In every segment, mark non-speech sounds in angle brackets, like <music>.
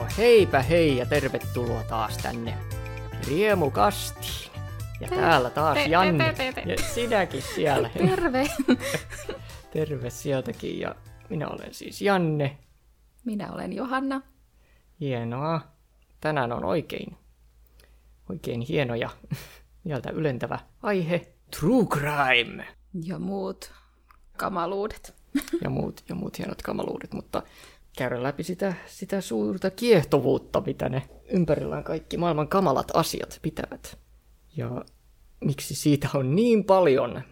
No heipä hei ja tervetuloa taas tänne Riemukastiin. Ja täällä taas te- te- Janne. te- te- te. Ja sinäkin siellä. <laughs> Terve! <laughs> Terve sieltäkin ja minä olen siis Janne. Minä olen Johanna. Hienoa. Tänään on oikein, oikein hieno ja <laughs> mieltä ylentävä aihe. True crime. Ja muut kamaluudet. ja muut, ja muut hienot kamaluudet, mutta käydä läpi sitä, sitä suurta kiehtovuutta, mitä ne ympärillään kaikki maailman kamalat asiat pitävät. Ja miksi siitä on niin paljon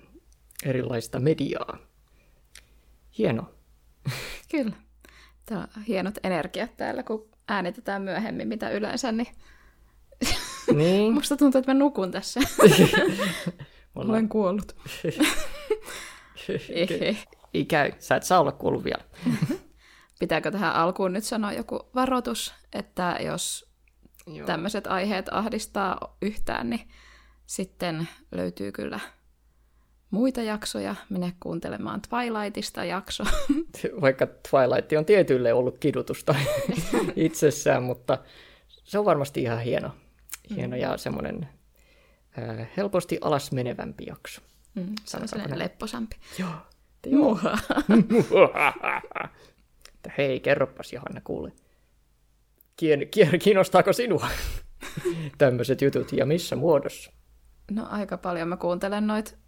erilaista mediaa. Hieno. <laughs> Kyllä. Tää on hienot energiat täällä, kun äänitetään myöhemmin, mitä yleensä, niin <laughs> Niin. musta tuntuu, että mä nukun tässä. <laughs> Ollaan- Olen kuollut. Ei käy. Sä et saa olla kuollut vielä. Pitääkö tähän alkuun nyt sanoa joku varoitus, että jos Joo. tämmöiset aiheet ahdistaa yhtään, niin sitten löytyy kyllä muita jaksoja. Mene kuuntelemaan Twilightista jakso. <laughs> Vaikka Twilight on tietyille ollut kidutusta <laughs> itsessään, mutta se on varmasti ihan hieno. Hieno ja semmoinen äh, helposti alas menevämpi jakso. Mm, se on sellainen näin? lepposampi. Joo. Joo. <laughs> Että hei, kerropas Johanna, kuule. Kien, kien, kiinnostaako sinua <laughs> tämmöiset jutut ja missä muodossa? No aika paljon mä kuuntelen noit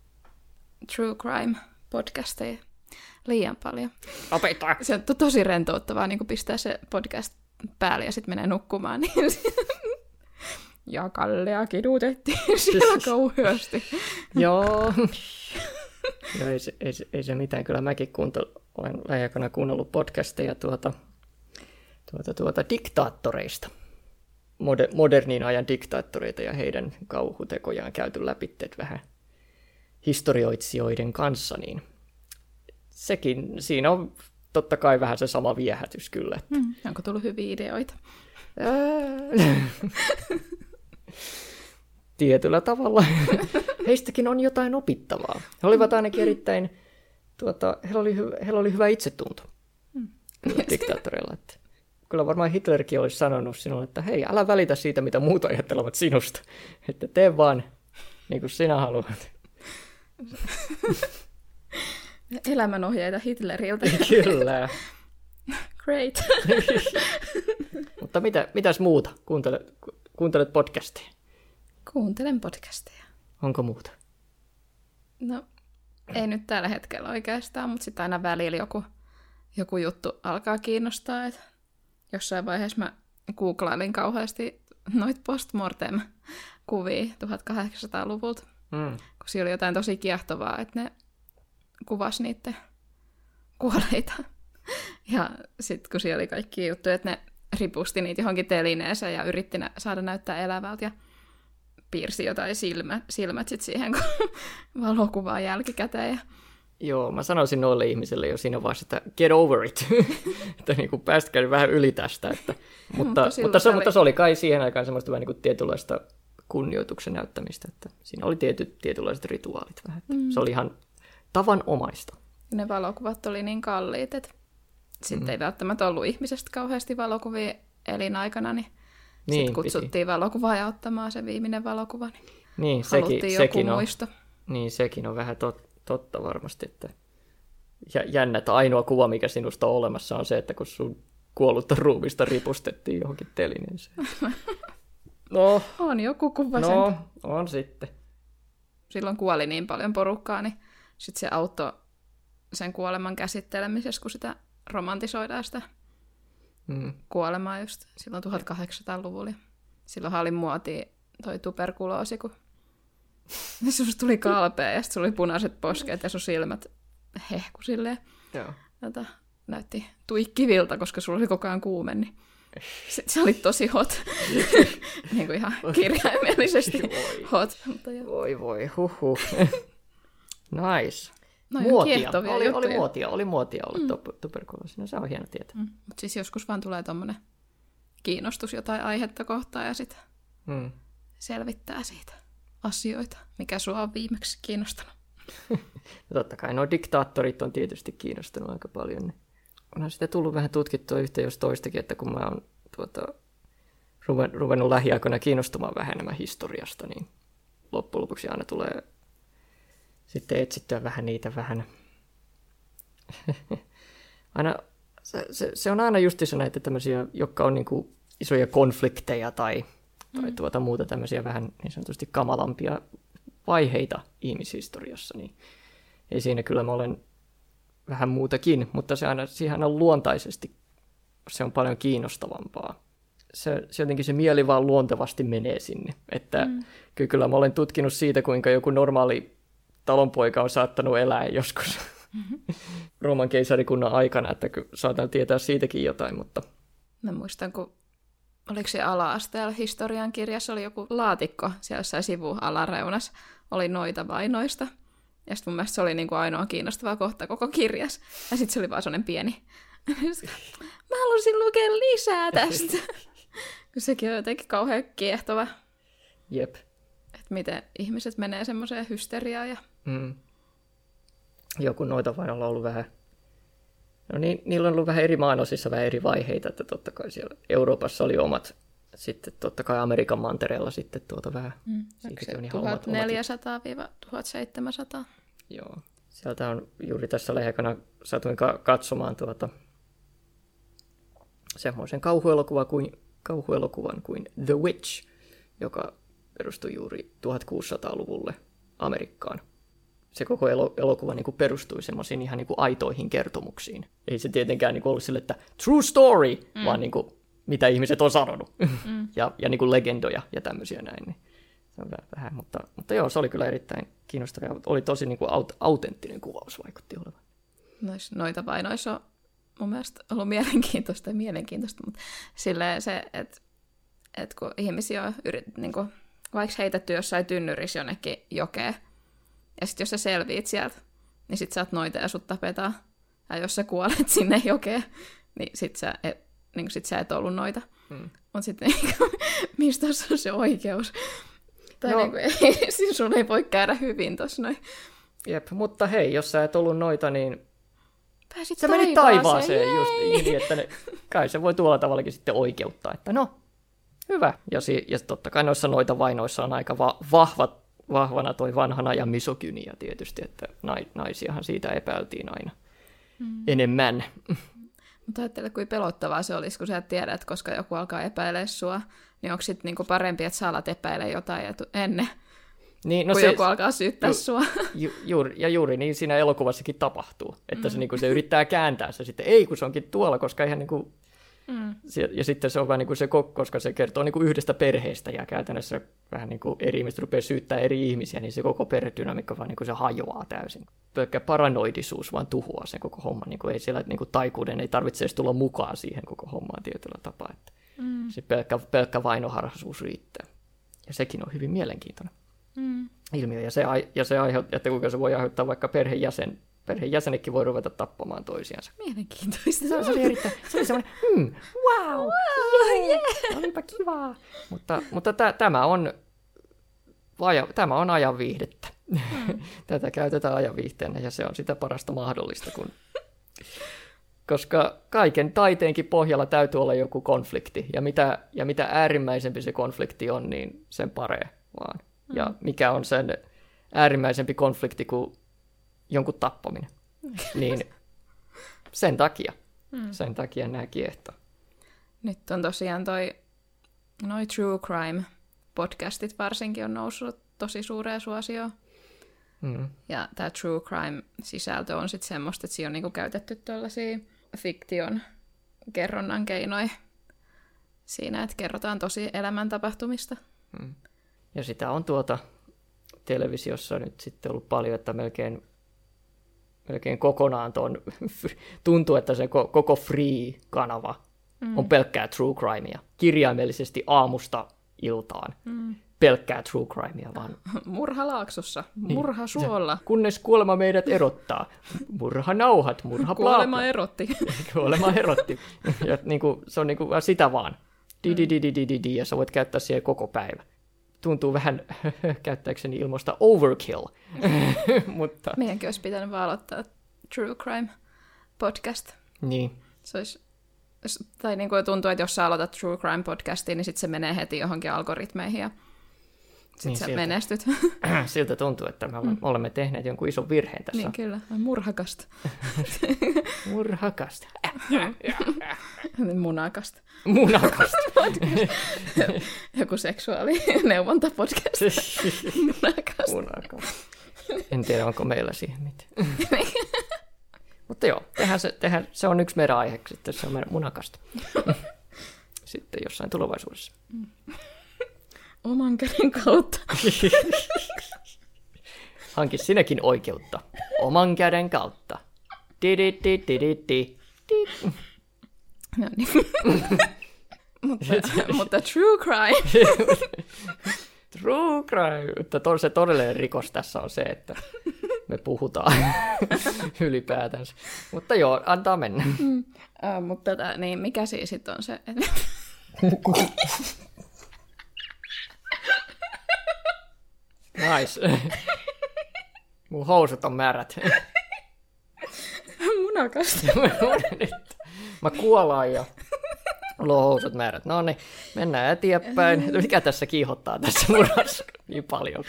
true crime podcasteja. Liian paljon. Opeta! Se on to- tosi rentouttavaa niin pistää se podcast päälle ja sitten menee nukkumaan. <laughs> Niin <laughs> ja Kallea kidutettiin siellä kauheasti. Joo. Joo, ei, se, ei, se, ei se mitään. Kyllä mäkin olen lähiaikana kuunnellut podcasteja tuota, tuota, tuota diktaattoreista. Moder, modernin ajan diktaattoreita ja heidän kauhutekojaan käyty läpi vähän historioitsijoiden kanssa, niin sekin, siinä on totta kai vähän se sama viehätys kyllä. Että Mm, onko tullut hyviä ideoita? <laughs> Tietyllä tavalla. <laughs> Heistäkin on jotain opittavaa. He olivat ainakin erittäin, tuota, heillä, oli hy, heillä oli hyvä itsetunto kyllä diktaattoreilla. Että kyllä varmaan Hitlerkin olisi sanonut sinulle, että hei, älä välitä siitä, mitä muut ajattelevat sinusta. Että tee vaan niin kuin sinä haluat. <laughs> Elämänohjeita Hitleriltä. <laughs> Kyllä. Great. <laughs> Mutta mitä, mitäs muuta? Kuuntelet, ku- kuuntelet podcastia. Kuuntelen podcasteja. Onko muuta? No, ei nyt tällä hetkellä oikeastaan, mutta sitten aina välillä joku, joku juttu alkaa kiinnostaa. Et jossain vaiheessa mä googlailin kauheasti noit postmortem-kuvia 1800-luvulta, Mm. kun siellä oli jotain tosi kiehtovaa, että ne kuvas niiden kuolleita. <laughs> Ja sitten kun siellä oli kaikki juttuja, että ne ripusti niitä johonkin telineeseen ja yritti saada näyttää elävältä ja piirsi jotain silmä, silmät sit siihen kun <laughs> valokuvaa jälkikäteen. Ja Joo, mä sanoisin noille ihmisille jo siinä vaiheessa, että get over it. <laughs> että niin kuin päästkää nyt vähän yli tästä. Että, <laughs> mutta, Mutta mutta, se, oli- mutta se oli kai siihen aikaan semmoista vähän niin kuin tietynlaista kunnioituksen näyttämistä. Että siinä oli tietyt, tietynlaiset rituaalit vähän. Että Mm. Se oli ihan tavanomaista. ne valokuvat oli niin kalliit, että sitten ei välttämättä ollut ihmisestä kauheasti valokuvia elinaikana, niin, Niin, sitten kutsuttiin valokuvaa ottamaan se viimeinen valokuva, niin Niin, haluttiin sekin, joku sekin, on, muisto. niin, sekin on vähän tot, totta varmasti. Että jä- jännä, että ainoa kuva, mikä sinusta on olemassa, on se, että kun sun kuollutta ruumista ripustettiin johonkin telineeseen. <laughs> No, On joku kuva no, sen. on sitten. Silloin kuoli niin paljon porukkaa, niin sitten se auttoi sen kuoleman käsittelemisessä, kun sitä romantisoidaan sitä Mm. kuolemaa just silloin 1800-luvulla. Silloinhan oli muotia toi tuberkuloosi, kun <laughs> susta tuli kalpea ja sitten sulla oli punaiset poskeet ja sun silmät hehku silleen. Joo. Jota näytti tuikkivilta, koska sulla oli koko ajan kuume, niin <laughs> sitten se oli tosi hot. <laughs> niin kuin ihan kirjaimellisesti Voi. hot. Mutta. Voi voi, huhhuh. nice. No muotia. Oli, oli juttuja. muotia, oli muotia olla mm. tuberkuloosi. No se on hieno tietää. Mm. Mutta siis joskus vaan tulee tommonen kiinnostus jotain aihetta kohtaan ja sitten Mm. selvittää siitä asioita, mikä sua on viimeksi kiinnostanut. Ja <laughs> totta kai nuo diktaattorit on tietysti kiinnostunut aika paljon. Niin onhan sitä tullut vähän tutkittua yhtä jos toistakin, että kun mä oon tuota, ruven, ruvennut lähiaikoina kiinnostumaan vähän enemmän historiasta, niin loppujen lopuksi aina tulee sitten etsittyä vähän niitä vähän... <laughs> aina, se, se, se, on aina justiinsa näitä tämmöisiä, jotka on niin kuin isoja konflikteja tai, mm. tai tuota muuta tämmöisiä vähän niin sanotusti kamalampia vaiheita ihmishistoriassa, niin ei siinä kyllä mä olen vähän muutakin, mutta se aina, siihen on luontaisesti, se on paljon kiinnostavampaa. Se, se jotenkin se mieli vaan luontevasti menee sinne. Että mm. kyllä, kyllä mä olen tutkinut siitä, kuinka joku normaali talonpoika on saattanut elää joskus mm-hmm. Rooman keisarikunnan aikana, että saatan tietää siitäkin jotain, mutta... Mä muistan, kun oliko se ala-asteella historian kirjassa, oli joku laatikko siellä jossain sivu alareunas, oli noita vainoista. Ja sitten mun mielestä se oli niinku ainoa kiinnostava kohta koko kirjas. Ja sitten se oli vaan sellainen pieni. <laughs> Mä halusin lukea lisää tästä. <laughs> Kun sekin on jotenkin kauhean kiehtova. Jep. Että miten ihmiset menee semmoiseen hysteriaan. Ja... Mm. Joku noita vain on ollut vähän No niin, niillä on ollut vähän eri maanosissa vähän eri vaiheita, että totta kai siellä Euroopassa oli omat, sitten totta kai Amerikan mantereella sitten tuota vähän. Mm, on 1400-1700. Joo. Sieltä on juuri tässä lähekana satuin ka- katsomaan tuota semmoisen kauhuelokuvan kuin, kauhuelokuvan kuin The Witch, joka perustui juuri 1600-luvulle Amerikkaan se koko elokuva niin kuin perustui semmoisiin ihan niin kuin aitoihin kertomuksiin. Ei se tietenkään niin kuin ollut sille, että true story, mm. vaan niin kuin, mitä ihmiset on sanonut. Mm. <laughs> ja ja niin kuin legendoja ja tämmöisiä näin. Niin se on vähän, mutta, mutta joo, se oli kyllä erittäin kiinnostava. Oli tosi niin kuin aut- autenttinen kuvaus vaikutti olevan. Nois, noita vainoissa on mun mielestä ollut mielenkiintoista ja mielenkiintoista, mutta silleen se, että, että kun ihmisiä on yrit, niin kuin, vaikka heitetty jossain tynnyrissä jonnekin jokeen, ja sitten jos sä selviit sieltä, niin sit sä oot noita ja sut tapetaan. Ja jos sä kuolet <laughs> sinne jokeen, niin sit sä et, niin sit sä et ollut noita. Hmm. Mutta sitten <laughs> niin mistä on se oikeus? Tai no. niin kuin, ei, <laughs> siis sun ei voi käydä hyvin tossa noin. Jep, mutta hei, jos sä et ollut noita, niin Pääsit sä menit taivaaseen just niin, että ne, kai se voi tuolla tavallakin sitten oikeuttaa, että no, hyvä. Ja, si, ja totta kai noissa noita vainoissa on aika va- vahvat vahvana toi vanhana ja misokynia tietysti, että naisiahan siitä epäiltiin aina mm. enemmän. Mutta ajattele, kuin pelottavaa se olisi, kun sä et tiedä, että koska joku alkaa epäilee sua, niin onko sitten niinku parempi, että sä alat epäilee jotain ennen, niin, no kun se, joku alkaa syyttää ju, sua. Ju, juuri, ja juuri niin siinä elokuvassakin tapahtuu, että mm. se, niin se yrittää kääntää se sitten, ei kun se onkin tuolla, koska ihan niin kuin, Mm. Ja sitten se on vähän niin kuin se, koska se kertoo niin kuin yhdestä perheestä ja käytännössä vähän niin kuin eri ihmiset rupeaa syyttää eri ihmisiä, niin se koko perhedynamiikka vaan niin kuin se hajoaa täysin. Pelkkä paranoidisuus vaan tuhoaa sen koko homman. Niin kuin ei siellä niin kuin taikuuden ei tarvitse edes tulla mukaan siihen koko hommaan tietyllä tapaa. Että mm. Se pelkkä, pelkkä vainoharhaisuus riittää. Ja sekin on hyvin mielenkiintoinen mm. ilmiö. Ja se, ja se aiheuttaa, että kuinka se voi aiheuttaa vaikka perheenjäsen perheenjäsenetkin voi ruveta tappamaan toisiansa. Mielenkiintoista. Se, se oli erittäin, se oli semmoinen, hmm, <laughs> wow, wow yeah, yeah. olipa kivaa. Mutta, mutta t- tämä on vaja, tämä on ajan viihdettä. Hmm. <laughs> Tätä käytetään ajan viihteenä ja se on sitä parasta mahdollista, kun koska kaiken taiteenkin pohjalla täytyy olla joku konflikti, ja mitä, ja mitä äärimmäisempi se konflikti on, niin sen paree vaan. Mm. Ja mikä on sen äärimmäisempi konflikti kuin jonkun tappaminen. niin sen takia, mm. sen takia nämä kiehtoo. Nyt on tosiaan toi, noi true crime podcastit varsinkin on noussut tosi suureen suosioon. Mm. Ja tämä true crime sisältö on sitten semmoista, että siinä on niinku käytetty tuollaisia fiktion kerronnan keinoja siinä, että kerrotaan tosi elämäntapahtumista. Mm. Ja sitä on tuota televisiossa nyt sitten ollut paljon, että melkein melkein kokonaan tuon, tuntuu, että se koko Free-kanava mm. on pelkkää true crimea. Kirjaimellisesti aamusta iltaan. Mm. Pelkkää true crimea vaan. <laughs> Murha laaksossa, niin. murha suolla. Kunnes kuolema meidät erottaa. Murha nauhat, murha <laughs> Kuolema erotti. <laughs> kuolema erotti. Ja niin kuin, se on niin kuin sitä vaan. Di, di, di, di, di, di, di, ja sä voit käyttää siihen koko päivä tuntuu vähän <laughs> käyttääkseni ilmoista overkill. <laughs> Mutta... Meidänkin olisi pitänyt vaan aloittaa True Crime podcast. Niin. Se olisi tai niin kuin tuntuu, että jos sä aloitat True Crime podcastia, niin sitten se menee heti johonkin algoritmeihin ja sitten Niin, sä sieltä. menestyt. <clears throat> Siltä tuntuu, että me olemme, olemme tehneet jonkun ison virheen tässä. niin kyllä, murhakasta. <laughs> Murhakasta. <laughs> Munakasta. Munakasta. <laughs> Joku seksuaalineuvontapodcast. Munakasta. Munakasta. En tiedä, onko meillä siihen mitään. Mutta joo, tehdään se, tehdään, se on yksi meidän aihe, sitten se on meidän munakasta. Sitten jossain tulevaisuudessa. Oman käden kautta. <laughs> Hanki sinäkin oikeutta. Oman käden kautta. No niin. <laughs> mutta, <laughs> mutta true crime. True crime. Mutta to- se todellinen rikos tässä on se, että me puhutaan ylipäätänsä. Mutta joo, antaa mennä. Uh, mutta tota, niin, mikä siis sitten on se? Nice. <laughs> Mun housut on märät. <laughs> Munakasta. <laughs> Mä kuolaan ja mulla on housut märät. No niin, mennään eteenpäin. Mikä tässä kiihottaa tässä murassa niin paljon?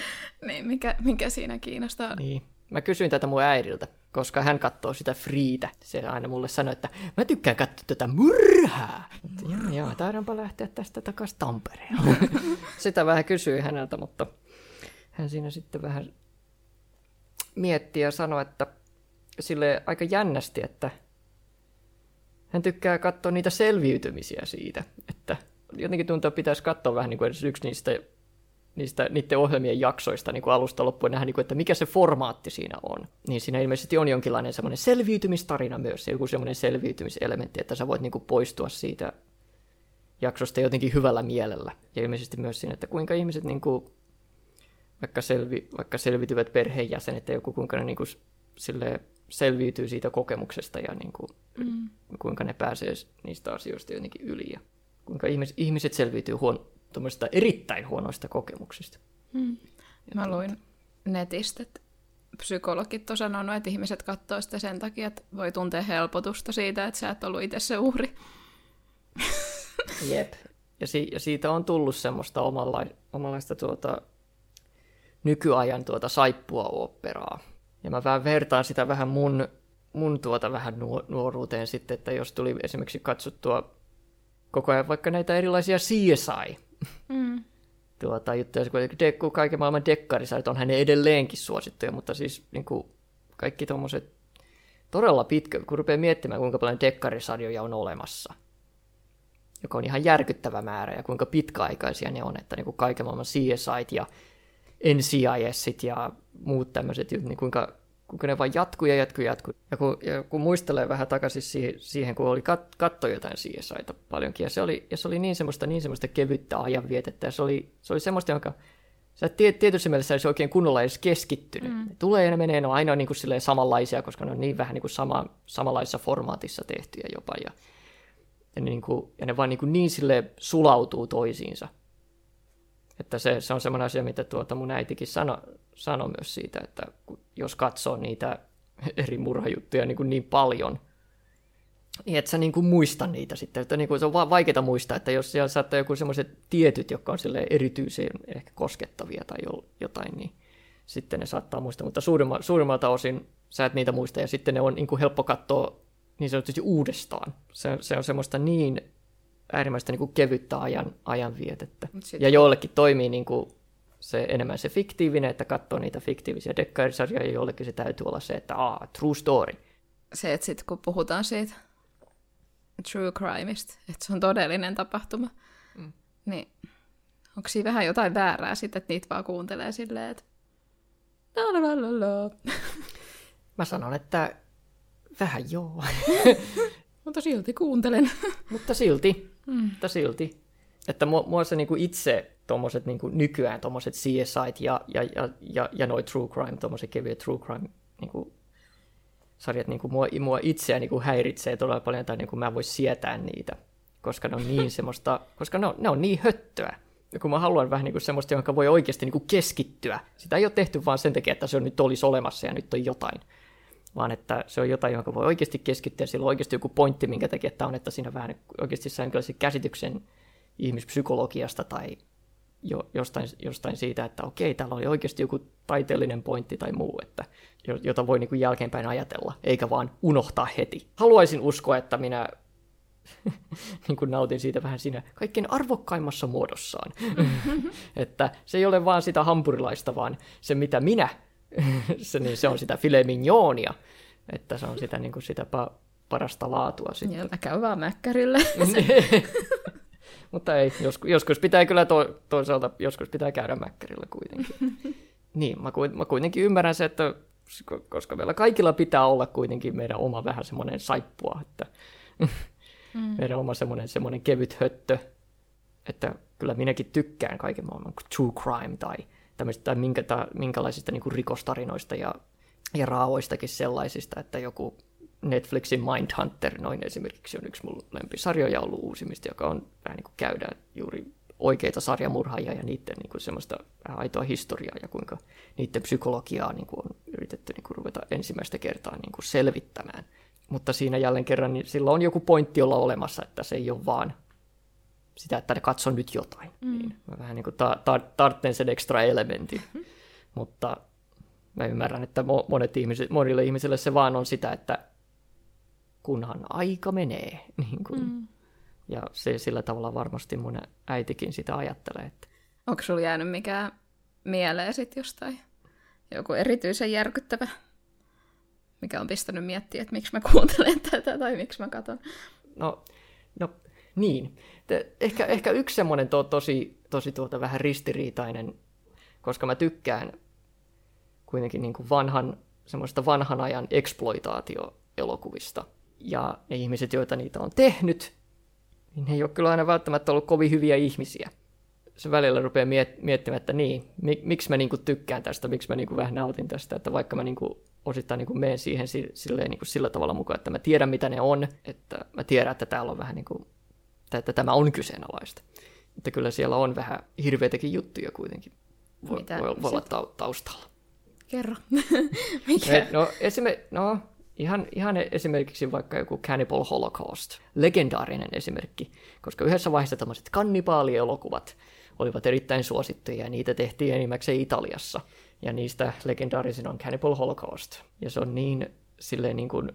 niin, mikä, mikä siinä kiinnostaa? Niin. Mä kysyin tätä mun äidiltä, koska hän katsoo sitä Freetä. Se aina mulle sanoi, että mä tykkään katsoa tätä murhaa. Joo, joo, taidaanpa lähteä tästä takaisin Tampereelle. sitä vähän kysyi häneltä, mutta hän siinä sitten vähän mietti ja sanoi, että sille aika jännästi, että hän tykkää katsoa niitä selviytymisiä siitä, että jotenkin tuntuu, että pitäisi katsoa vähän niin kuin edes yksi niistä, niistä niiden ohjelmien jaksoista niin kuin alusta loppuun nähdä, niin kuin, että mikä se formaatti siinä on. Niin siinä ilmeisesti on jonkinlainen semmoinen selviytymistarina myös, joku semmoinen selviytymiselementti, että sä voit niin kuin poistua siitä jaksosta jotenkin hyvällä mielellä. Ja ilmeisesti myös siinä, että kuinka ihmiset niin kuin, vaikka, selvi, vaikka selviytyvät perheenjäsenet ja joku kuinka ne niin kuin, silleen, selviytyy siitä kokemuksesta ja niin kuin, mm. kuinka ne pääsee niistä asioista jotenkin yli ja kuinka ihmiset, ihmiset selviytyy huon, erittäin huonoista kokemuksista. Mm. Mä luin netistä, että psykologit on sanonut, että ihmiset katsoo sitä sen takia, että voi tuntea helpotusta siitä, että sä et ollut itse se uhri. <laughs> Jep. Ja, si- ja siitä on tullut semmoista omanla- omanlaista tuota, nykyajan tuota saippua operaa. Ja mä vähän vertaan sitä vähän mun, mun tuota vähän nuo- nuoruuteen sitten, että jos tuli esimerkiksi katsottua koko ajan vaikka näitä erilaisia CSI Mm. tuota, juttuja, kun dekku, kaiken maailman dekkarisarjat onhan ne edelleenkin suosittuja, mutta siis niin kuin, kaikki tuommoiset todella pitkä, kun rupeaa miettimään, kuinka paljon dekkarisarjoja on olemassa, joka on ihan järkyttävä määrä, ja kuinka pitkäaikaisia ne on, että niin kuin kaiken maailman CSIt ja NCISit ja muut tämmöiset, niin kuinka, kuinka ne vaan jatkuu ja jatkuu ja jatkuu. Ja kun, ja kun muistelee vähän takaisin siihen, siihen kun oli kat, katto jotain CSIta paljonkin, ja se oli, ja se oli niin semmoista, niin semmoista kevyttä ajanvietettä, ja se oli, se oli semmoista, jonka sä et tiet- tietyssä mielessä olisi oikein kunnolla edes keskittynyt. Mm. Ne tulee ja ne menee, ne on aina niin kuin silleen samanlaisia, koska ne on niin vähän niin kuin sama, samanlaisessa formaatissa tehtyjä jopa, ja, ja, niin kuin, ja ne vaan niin, kuin niin sille sulautuu toisiinsa. Että se, se on semmoinen asia, mitä tuota mun äitikin sanoi sano myös siitä, että jos katsoo niitä eri murhajuttuja niin, kuin niin paljon, niin et sä niin kuin muista niitä sitten. Että niin kuin se on va- vaikeaa muistaa, että jos siellä saattaa joku semmoiset tietyt, jotka on erityisen ehkä koskettavia tai jo- jotain, niin sitten ne saattaa muistaa. Mutta suurimma, suurimmalta osin sä et niitä muista ja sitten ne on niin kuin helppo katsoa niin sanotusti uudestaan. Se, se on semmoista niin äärimmäistä niin kuin kevyttä ajan, ajanvietettä. Mut sit- Ja joillekin toimii niin kuin se enemmän se fiktiivinen, että katsoo niitä fiktiivisiä dekkairisarjoja, ja jollekin se täytyy olla se, että aa, true story. Se, että sit kun puhutaan siitä true crimeista, että se on todellinen tapahtuma, mm. niin onko siinä vähän jotain väärää sitten, että niitä vaan kuuntelee silleen, että la la la la la. <laughs> Mä sanon, että vähän joo, <laughs> Mutta silti kuuntelen. <laughs> mutta silti, mm. mutta silti. Että mua, mua se niinku itse tommoset niinku nykyään tommoset CSIt ja, ja, ja, ja, ja noi true crime, tommoset kevyet true crime niinku, sarjat niinku mua, mua itseä niinku häiritsee todella paljon, tai niinku mä en voi sietää niitä, koska ne on niin <laughs> semmoista, koska ne on, ne on niin höttöä. Ja kun mä haluan vähän niinku semmoista, jonka voi oikeasti niinku keskittyä. Sitä ei ole tehty vaan sen takia, että se on nyt olisi olemassa ja nyt on jotain. Vaan että se on jotain, johon voi oikeasti keskittyä, sillä on oikeasti joku pointti, minkä takia tämä on, että siinä vähän oikeasti saa käsityksen ihmispsykologiasta tai jo, jostain, jostain siitä, että okei, täällä oli oikeasti joku taiteellinen pointti tai muu, että, jota voi niin kuin jälkeenpäin ajatella, eikä vaan unohtaa heti. Haluaisin uskoa, että minä <laughs> niin kuin nautin siitä vähän siinä kaikkein arvokkaimmassa muodossaan. <laughs> että se ei ole vaan sitä hampurilaista, vaan se mitä minä, <laughs> se, niin se on sitä filet mignonia. Että se on sitä, niin kuin sitä pa- parasta laatua sitten. Ja käy vaan mäkkärille. <laughs> Mutta ei, joskus, joskus pitää kyllä to, toisaalta, joskus pitää käydä mäkkärillä kuitenkin. <laughs> niin, mä, mä kuitenkin ymmärrän se, että koska meillä kaikilla pitää olla kuitenkin meidän oma vähän semmoinen saippua, että mm. meidän oma semmoinen, semmoinen kevyt höttö, että kyllä minäkin tykkään kaiken maailman true crime tai, tai, minkä, tai minkälaisista niin kuin rikostarinoista ja, ja raaoistakin sellaisista, että joku Netflixin Mindhunter noin esimerkiksi on yksi mun lempisarjoja ollut uusimista, joka on vähän niin kuin käydä juuri oikeita sarjamurhaajia ja niiden niin kuin semmoista aitoa historiaa ja kuinka niiden psykologiaa niin kuin on yritetty niin kuin ruveta ensimmäistä kertaa niin kuin selvittämään. Mutta siinä jälleen kerran niin sillä on joku pointti olla olemassa, että se ei ole vaan sitä, että ne katsoo nyt jotain. Mm. Niin mä vähän niin kuin ta- ta- tartten sen ekstra elementin. Mm-hmm. Mutta mä ymmärrän, että monet ihmiset, monille ihmisille se vaan on sitä, että kunhan aika menee. <laughs> Niin kuin. Mm. Ja se sillä tavalla varmasti mun äitikin sitä ajattelee. Että... Onko sulla jäänyt mikään mieleen sitten jostain? Joku erityisen järkyttävä, mikä on pistänyt miettiä, että miksi mä kuuntelen <laughs> tätä tai miksi mä katson? No, no niin. Ehkä, ehkä yksi semmoinen to, tosi, tosi tuota vähän ristiriitainen, koska mä tykkään kuitenkin niin kuin vanhan, semmoista vanhan ajan eksploitaatioelokuvista – ja ne ihmiset, joita niitä on tehnyt, niin ne ei ole kyllä aina välttämättä ollut kovin hyviä ihmisiä. Se välillä rupeaa miet- miettimään, että niin, mi- miksi mä niinku tykkään tästä, miksi mä niinku vähän nautin tästä, että vaikka mä niinku osittain niinku menen siihen silleen niinku sillä tavalla mukaan, että mä tiedän mitä ne on, että mä tiedän, että täällä on vähän niinku, että tämä on kyseenalaista. Että kyllä siellä on vähän hirveitäkin juttuja kuitenkin voi, mitä voi, voi olla taustalla. Kerro. <laughs> Mikä? No, esimerkiksi, no Ihan, ihan esimerkiksi vaikka joku Cannibal Holocaust, legendaarinen esimerkki, koska yhdessä vaiheessa tämmöiset kannibaalielokuvat olivat erittäin suosittuja ja niitä tehtiin enimmäkseen Italiassa. Ja niistä legendaarisin on Cannibal Holocaust. Ja se on niin, silleen niin kuin,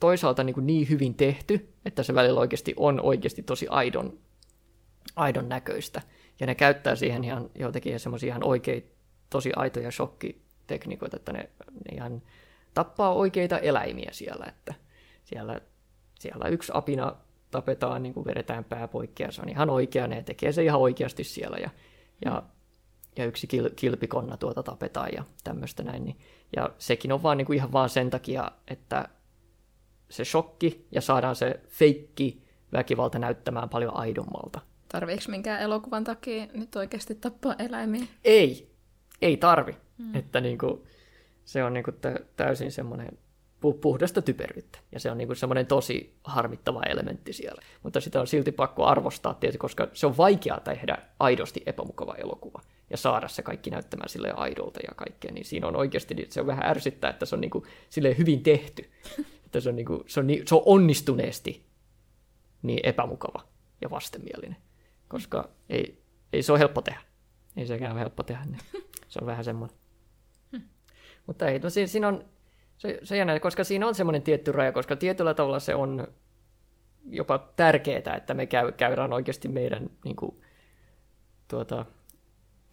toisaalta niin, kuin niin hyvin tehty, että se välillä oikeasti on oikeasti tosi aidon, aidon näköistä. Ja ne käyttää siihen ihan joitakin semmoisia ihan oikein tosi aitoja shokkitekniikoita, että ne, ne ihan tappaa oikeita eläimiä siellä, että siellä, siellä yksi apina tapetaan, niin kuin vedetään pää poikki ja se on ihan oikea, ne tekee se ihan oikeasti siellä ja, ja, ja yksi kil, kilpikonna tuota tapetaan ja tämmöistä näin. Niin, ja sekin on vaan niin kuin ihan vaan sen takia, että se shokki ja saadaan se feikki väkivalta näyttämään paljon aidommalta. Tarviiko minkään elokuvan takia nyt oikeasti tappaa eläimiä? Ei, ei tarvi. Hmm. Että niin kuin, se on niinku täysin semmoinen puhdasta typeryyttä. Ja se on niinku semmoinen tosi harmittava elementti siellä. Mutta sitä on silti pakko arvostaa tietysti, koska se on vaikeaa tehdä aidosti epämukava elokuva ja saada se kaikki näyttämään sille aidolta ja kaikkea, niin siinä on oikeasti, niin se on vähän ärsyttää, että se on niinku sille hyvin tehty. <laughs> että se on, niinku, se, on ni, se on onnistuneesti niin epämukava ja vastenmielinen. Koska ei, ei se ole helppo tehdä. Ei sekään ole helppo tehdä. Niin <laughs> se on vähän semmoinen. Mutta ei, no siinä on, se, se jännä, koska siinä on semmoinen tietty raja, koska tietyllä tavalla se on jopa tärkeää, että me käy, käydään oikeasti meidän niin kuin, tuota,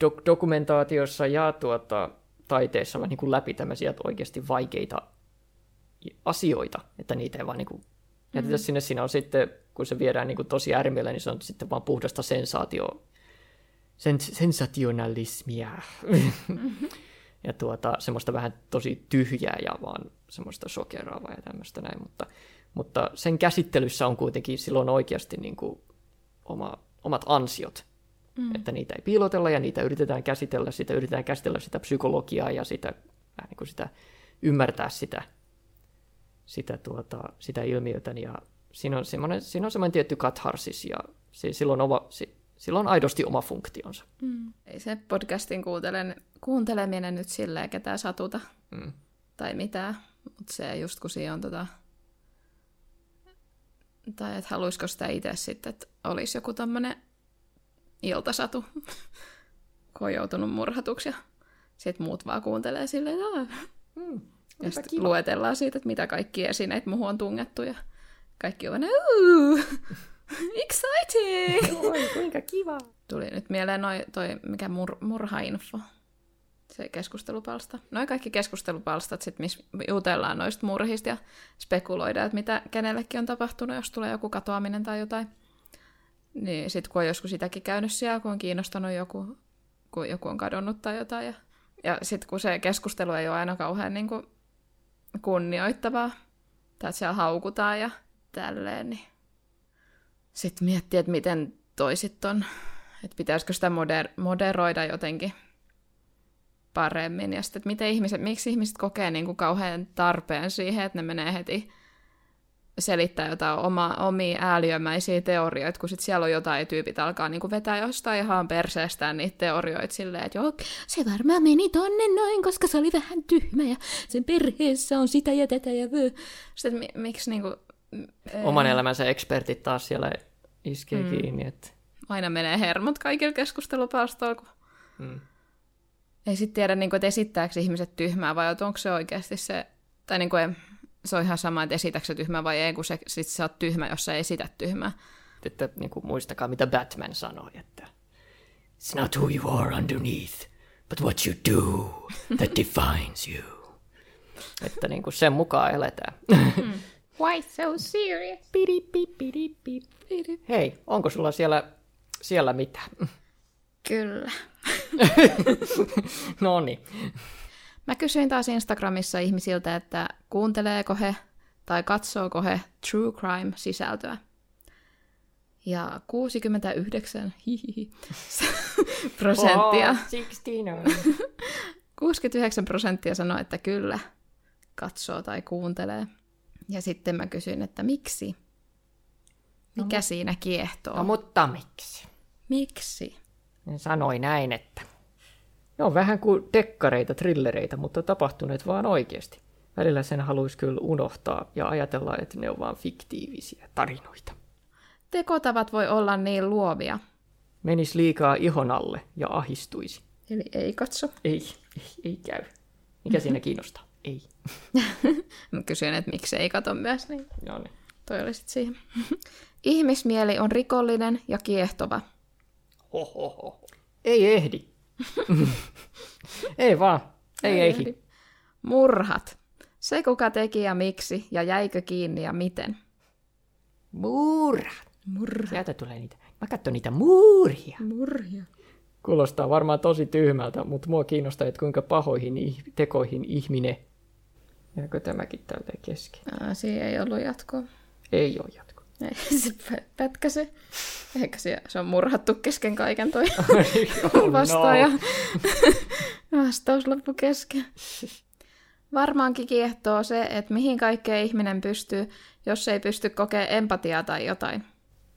dok- dokumentaatiossa ja tuota, taiteessa niin kuin läpi tämmöisiä oikeasti vaikeita asioita, että niitä ei vaan niin kuin, jätetä mm-hmm. sinne. Siinä on sitten, kun se viedään niin kuin tosi äärimmille, niin se on sitten vaan puhdasta sensaatio, sens- sensationalismia. Mm-hmm <laughs> ja tuota, semmoista vähän tosi tyhjää ja vaan semmoista sokeraavaa ja tämmöistä näin, mutta, mutta sen käsittelyssä on kuitenkin silloin oikeasti niin kuin oma, omat ansiot, mm. että niitä ei piilotella ja niitä yritetään käsitellä, sitä yritetään käsitellä sitä psykologiaa ja sitä, vähän niin kuin sitä ymmärtää sitä, sitä, tuota, sitä ilmiötä ja siinä on semmoinen, siinä on semmoinen tietty katharsis ja se, silloin oma, se, sillä on aidosti oma funktionsa. Mm. Ei se podcastin kuuntelen, kuunteleminen nyt silleen ketään satuta mm. tai mitään, Mutta se just kun siinä on tota... Tai että haluaisiko sitä itse sitten, että olisi joku tämmöinen iltasatu, kun on joutunut murhatuksi ja sitten muut vaan kuuntelee silleen, että Mm, ja sitten luetellaan siitä, että mitä kaikki esineet muuhun on tungettu ja kaikki on Ooh, <laughs> exciting! <laughs> Oi, kuinka kiva. Tuli nyt mieleen noi, toi mikä mur, murhainfo, se keskustelupalsta. Noi kaikki keskustelupalstat, sit, missä jutellaan noista murhista ja spekuloidaan, että mitä kenellekin on tapahtunut, jos tulee joku katoaminen tai jotain. Niin sitten kun on joskus sitäkin käynyt siellä, kun on kiinnostanut joku, kun joku on kadonnut tai jotain. Ja, ja sitten kun se keskustelu ei ole aina kauhean niin kuin kunnioittavaa, tai että siellä haukutaan ja tälleen, niin sitten miettii, että miten toisit on, että pitäisikö sitä moder- moderoida jotenkin paremmin, ja sitten, että miten ihmiset, miksi ihmiset kokee niin kuin kauhean tarpeen siihen, että ne menee heti selittää jotain oma, omia ääliömäisiä teorioita, kun sitten siellä on jotain tyypit alkaa niinku vetää jostain ihan perseestään niitä teorioita silleen, että joo, se varmaan meni tonne noin, koska se oli vähän tyhmä ja sen perheessä on sitä ja tätä ja vö. Sitten mi- miksi niinku... Oman elämänsä ekspertit taas siellä iskee mm. kiinni. Että... Aina menee hermot kaikilla keskustelupalstoilla, kun Mm. ei sitten tiedä, niinku, että esittääkö ihmiset tyhmää vai onko se oikeasti se... Tai niinku, ei- se on ihan sama, että esitäkö se tyhmää vai ei, kun se, sit sä oot tyhmä, jos sä esität tyhmää. Että niin kuin, muistakaa, mitä Batman sanoi, että It's not who you are underneath, but what you do that <laughs> defines you. Että niin kuin sen mukaan eletään. <laughs> Why so serious? Hei, onko sulla siellä, siellä mitä? Kyllä. <laughs> no niin. Mä kysyin taas Instagramissa ihmisiltä, että kuunteleeko he tai katsooko he true crime-sisältöä. Ja 69 hihihi, <laughs> prosenttia, Oh, 69. 69 prosenttia sanoi, että kyllä katsoo tai kuuntelee. Ja sitten mä kysyin, että miksi? Mikä siinä kiehtoo? No mutta miksi? Miksi? Ne sanoi näin, että ne on vähän kuin dekkareita, trillereitä, mutta tapahtuneet vaan oikeasti. Välillä sen haluaisi kyllä unohtaa ja ajatella, että ne on vaan fiktiivisiä tarinoita. Tekotavat voi olla niin luovia. Menis liikaa ihon alle ja ahistuisi. Eli ei katso. Ei, ei, ei käy. Mikä siinä kiinnostaa? Ei. <laughs> Mä kysyin, että miksi ei kato myös, niin No niin. toi oli sit siihen. <laughs> Ihmismieli on rikollinen ja kiehtova. Hohoho. Ei ehdi. <laughs> ei vaan. Ei ehdi. Murhat. Se kuka teki ja miksi ja jäikö kiinni ja miten. Muura. Murha. Sieltä tulee niitä. Mä katson niitä muuria. Murhia. Kuulostaa varmaan tosi tyhmältä, mutta mua kiinnostaa, että kuinka pahoihin ih- tekoihin ihminen. Jääkö tämäkin tälleen kesken? Ää, siinä ei ollut jatkoa. Ei ole jatko. Ei se. Eikä se, se on murhattu kesken kaiken toi <laughs> Oh, vastaaja. <laughs> no. Vastaus loppu kesken. Varmaankin kiehtoo se, että mihin kaikkeen ihminen pystyy, jos ei pysty kokea empatiaa tai jotain.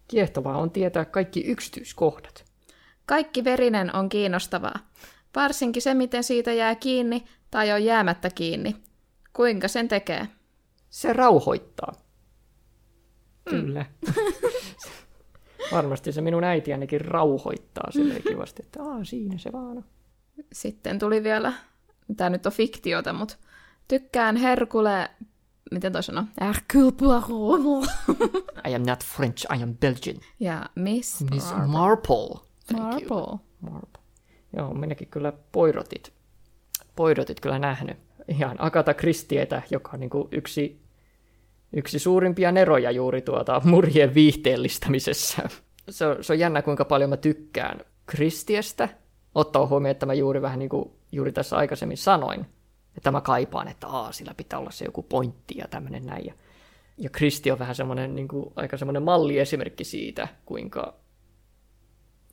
Kiehtovaa on tietää kaikki yksityiskohdat. Kaikki verinen on kiinnostavaa. Varsinkin se, miten siitä jää kiinni tai on jäämättä kiinni. Kuinka sen tekee? Se rauhoittaa. Kyllä. <laughs> Varmasti se minun äiti ainakin rauhoittaa silleen kivasti, että Aa, siinä se vaan on. Sitten tuli vielä, tämä nyt on fiktiota, mutta tykkään Herkule, miten toi sanoo? Hercule Poirot. <laughs> I am not French, I am Belgian. Ja Miss Miss Marple. Thank you. Marple. Marple. Joo, minäkin kyllä poirotit. Poirotit kyllä nähnyt. Ihan Agatha Christietä, joka on niin kuin yksi, yksi suurimpia neroja juuri tuota murhien viihteellistämisessä. Se on, se on jännä, kuinka paljon mä tykkään Christiestä. Ottaa huomioon, että mä juuri vähän niin kuin juuri tässä aikaisemmin sanoin, että mä kaipaan, että aa, sillä pitää olla se joku pointti ja tämmöinen näin. Ja, ja Kristi on vähän semmoinen niin kuin, aika semmoinen malliesimerkki siitä, kuinka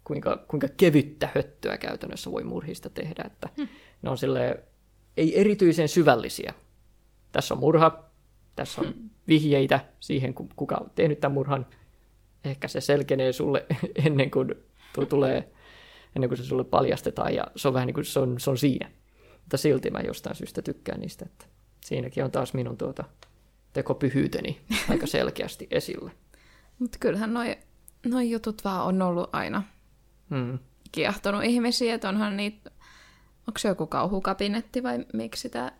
kuinka, kuinka kevyttä höttöä käytännössä voi murhista tehdä, että hmm. ne on silleen, ei erityisen syvällisiä. Tässä on murha, tässä on vihjeitä siihen, ku- kuka on tehnyt tämän murhan. Ehkä se selkenee sulle <laughs> ennen kuin tulee, ennen kuin se sulle paljastetaan, ja se on vähän niin kuin se on, se on siinä. Mutta silti mä jostain syystä tykkään niistä, että siinäkin on taas minun tuota tekopyhyyteni <laughs> aika selkeästi esillä. Mutta kyllähän noi, noi jutut vaan on ollut aina Hmm. kiehtonut ihmisiä, että onhan niitä, onko se joku kauhukabinetti vai miksi sitä,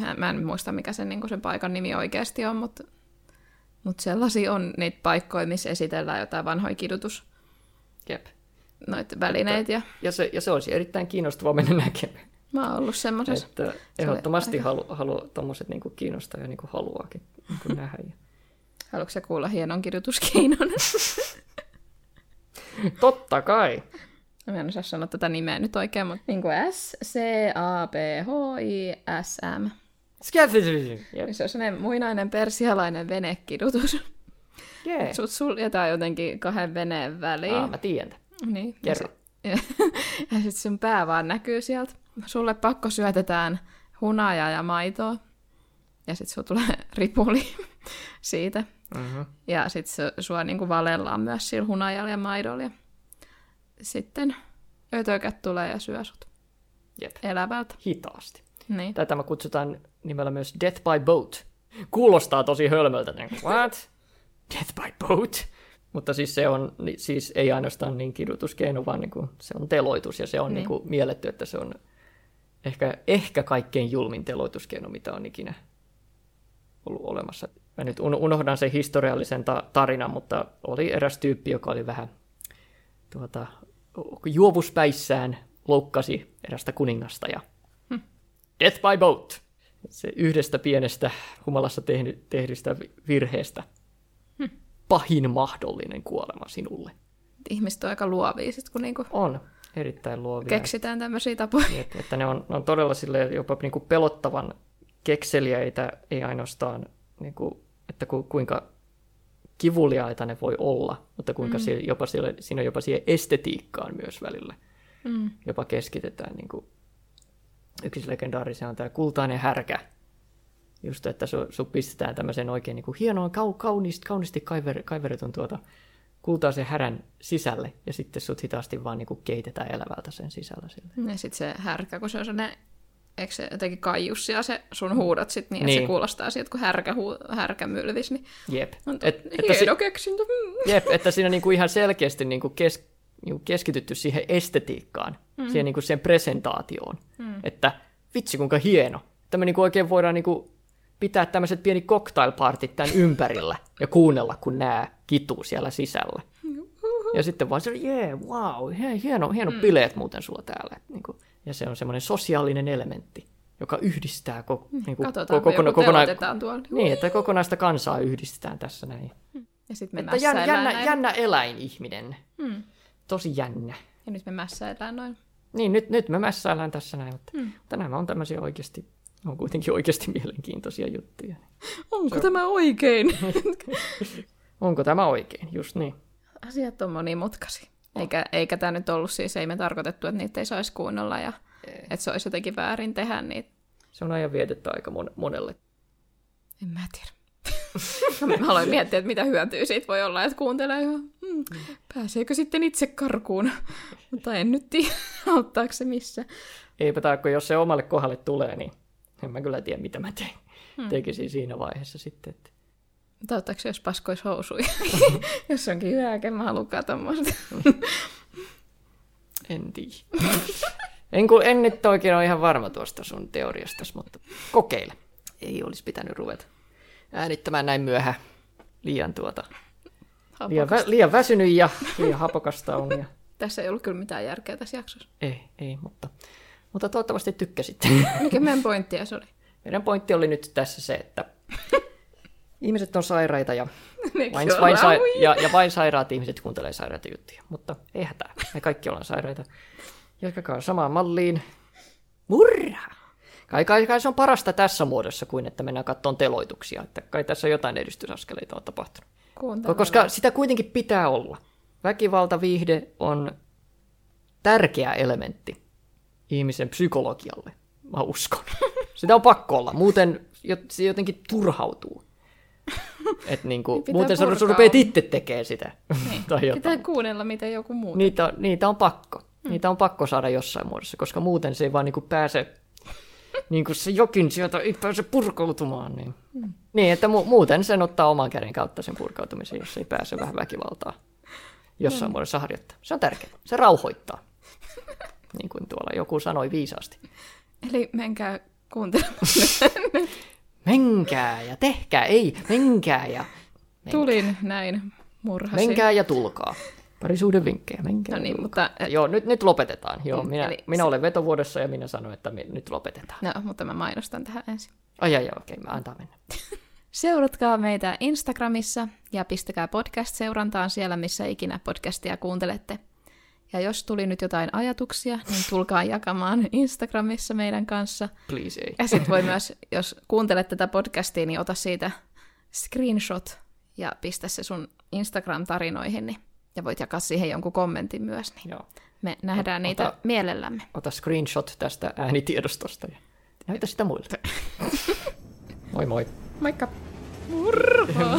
mä, mä en muista mikä sen, niin sen paikan nimi oikeasti on, mutta, mutta sellaisia on niitä paikkoja, missä esitellään jotain vanhoja kidutus, Jep. noita välineitä, ja Ja se, ja se olisi erittäin kiinnostavaa mennä näkemään. mä oon ollut semmoisessa. Että ehdottomasti halu, halu, tommoset niinku kiinnostaa ja niinku haluaakin niinku <laughs> nähdä. Ja... Haluatko sä kuulla hienon kirjoituskeinon? <laughs> Totta kai. Mä en osaa sanoa tätä nimeä nyt oikein, mutta niin kuin S-C-A-P-H-I-S-M. Jep. Se on sellainen muinainen persialainen venekidutus. Jee. Sut suljetaan jotenkin kahden veneen väliin. Aa, mä tiedän. Niin. Kerro. Ja, sit- ja sitten sun pää vaan näkyy sieltä. Sulle pakko syötetään hunajaa ja maitoa. Ja sitten sulla tulee <laughs> ripuli siitä. Mm-hmm. Ja sitten sua niinku valellaan myös sillä hunajalla ja maidolla. Ja sitten ötökät tulee ja syö sut Jep. elävältä. Hitaasti. Niin. Tätä me kutsutaan nimellä myös Death by Boat. Kuulostaa tosi hölmöltä. Niin, what? Death by Boat? Mutta siis se on, siis ei ainoastaan niin kidutuskeino, vaan niin kuin, se on teloitus ja se on Niin. niin. Kuin mielletty, että se on ehkä, ehkä kaikkein julmin teloituskeino, mitä on ikinä ollut olemassa. Mä nyt un- unohdan sen historiallisen ta- tarinan, mutta oli eräs tyyppi, joka oli vähän tuota, juovuspäissään loukkasi erästä kuningasta ja Death by boat. Se yhdestä pienestä humalassa tehdy, tehdystä vi- virheestä. Pahin mahdollinen kuolema sinulle. Ihmiset on aika luovia sit, kun niinku On erittäin luovia. keksitään tämmöisiä tapoja. Että, että ne, on, ne on todella silleen jopa niin kuin pelottavan kekseliäitä, ei ainoastaan, niin kuin, että ku, kuinka kivuliaita ne voi olla, mutta kuinka mm. siellä, jopa siellä, siinä on jopa siihen estetiikkaan myös välillä. Mm. Jopa keskitetään. Niin kuin, yksi legendaarisia on tämä kultainen härkä. Just, että su, su pistetään tämmöisen oikein niin kuin hienoon, kau, kauniisti, kauniisti kaiver, kaiveretun tuota kultaisen härän sisälle, ja sitten sut hitaasti vaan niin kuin keitetään elävältä sen sisällä. Sille. Ja sitten se härkä, kun se on sellainen, eikö se jotenkin kaijussia se sun huudot sit niin, että Niin. se kuulostaa siltä, kun härkä, huu, härkä mylvis, niin Jep. on Et, Et, että, si- keksintö. Mm. jep, että siinä niin kuin ihan selkeästi niin kuin kes, niin kuin keskitytty siihen estetiikkaan, mm. siihen niin kuin sen presentaatioon. Mm. Että vitsi kuinka hieno. Että me niin kuin oikein voidaan niin kuin pitää tämmöiset pieni cocktailpartit tämän ympärillä ja kuunnella, kun nämä kituu siellä sisällä. Ja sitten vaan se, jee, wow, hie- hieno, hieno mm. bileet muuten sulla täällä. Niin kuin, ja se on semmoinen sosiaalinen elementti, joka yhdistää ko, niin kuin, Katsotaan, ko- kokona- tuolla. Niin, että kokonaista kansaa yhdistetään tässä näin. Ja sitten me Että jän, mässäillään jännä, näin. jännä eläinihminen. Hmm. Tosi jännä. Ja nyt me mässäillään noin. Niin, nyt, nyt me mässäillään tässä näin, mutta hmm. tänään on tämmöisiä oikeasti, on kuitenkin oikeasti mielenkiintoisia juttuja. Onko tämä oikein? <laughs> Onko tämä oikein? Just niin. Asiat on monimutkaisia. Eikä, eikä tämä nyt ollut siis, ei me tarkoitettu, että niitä ei saisi kuunnella ja Ei. että se olisi jotenkin väärin tehdä niitä. Se on ajan vietettä aika mon- monelle. En mä tiedä. Mä aloin miettiä, että mitä hyötyä siitä voi olla, että kuuntelee ihan, hmm, pääseekö sitten itse karkuun. Mutta en nyt tiedä, auttaako se missä. Eipä taakko, jos se omalle kohdalle tulee, niin en mä kyllä tiedä, mitä mä tein. Hmm. Tekisin siinä vaiheessa sitten. Että... Mutta auttaako se, jos paskois housuja? <laughs> jos onkin hyvä, en mä halua tommoista. En tiedä. en, kun, en nyt oikein ole ihan varma tuosta sun teoriasta, mutta kokeile. Ei olisi pitänyt ruveta äänittämään näin myöhään. Liian, tuota, liian, vä, liian väsynyt ja liian hapokasta on. Ja... <laughs> Tässä ei ollut kyllä mitään järkeä tässä jaksossa. Ei, ei, mutta, mutta toivottavasti tykkäsitte. <laughs> Mikä meidän pointtia se oli? Meidän pointti oli nyt tässä se, että <laughs> ihmiset on sairaita ja vain, vain sa- ja, ja vain sairaat ihmiset kuuntelee sairaita juttuja. Mutta ei hätää, me kaikki ollaan sairaita. Jatkakaa samaan malliin. Murra! Kai, kai, kai se on parasta tässä muodossa kuin että mennään kattoon teloituksia. Että kai tässä jotain edistysaskeleita on tapahtunut. Kuuntele. Koska sitä kuitenkin pitää olla. Väkivaltaviihde on tärkeä elementti ihmisen psykologialle, mä uskon. <laughs> Sitä on pakko olla, muuten se jotenkin turhautuu. Et <laughs> niinku, Pitää muuten sä purkaa rupeat olla. itse tekemään sitä. Niin. <laughs> tai Pitää jotain. kuunnella, miten joku muu. Niitä, niitä on pakko. Niitä on pakko saada jossain muodossa, koska muuten se ei vaan niinku pääse niin kuin se jokin sieltä ei pääse purkautumaan. Niin, mm. niin että mu- muuten sen ottaa oman käden kautta sen purkautumisen, jos ei pääse vähän väkivaltaa jossain mm. muodossa harjoittaa. Se on tärkeää. Se rauhoittaa, niin kuin tuolla joku sanoi viisaasti. Eli menkää kuuntelemaan. <laughs> menkää ja tehkää, ei, menkää ja... Menkää. Tulin näin, murhasin. Menkää ja tulkaa. Parisuuden vinkkejä, menkää. No niin, mutta... Joo, nyt, nyt lopetetaan. Joo, mm, minä, Eli minä olen vetovuodessa ja minä sanon, että me, nyt lopetetaan. No, mutta mä mainostan tähän ensin. Ai, ai, okei, mä antaa mennä. <laughs> Seuratkaa meitä Instagramissa ja pistäkää podcast-seurantaan siellä, missä ikinä podcastia kuuntelette. Ja jos tuli nyt jotain ajatuksia, niin tulkaa jakamaan Instagramissa meidän kanssa. Please ei. Ja sitten voi <laughs> myös, jos kuuntelet tätä podcastia, niin ota siitä screenshot ja pistä se sun Instagram-tarinoihin, niin, ja voit jakaa siihen jonkun kommentin myös. Niin Joo. Me nähdään ota, niitä mielellämme. Ota screenshot tästä äänitiedostosta ja näytä sitä muille. <laughs> moi moi. Moikka. Murha.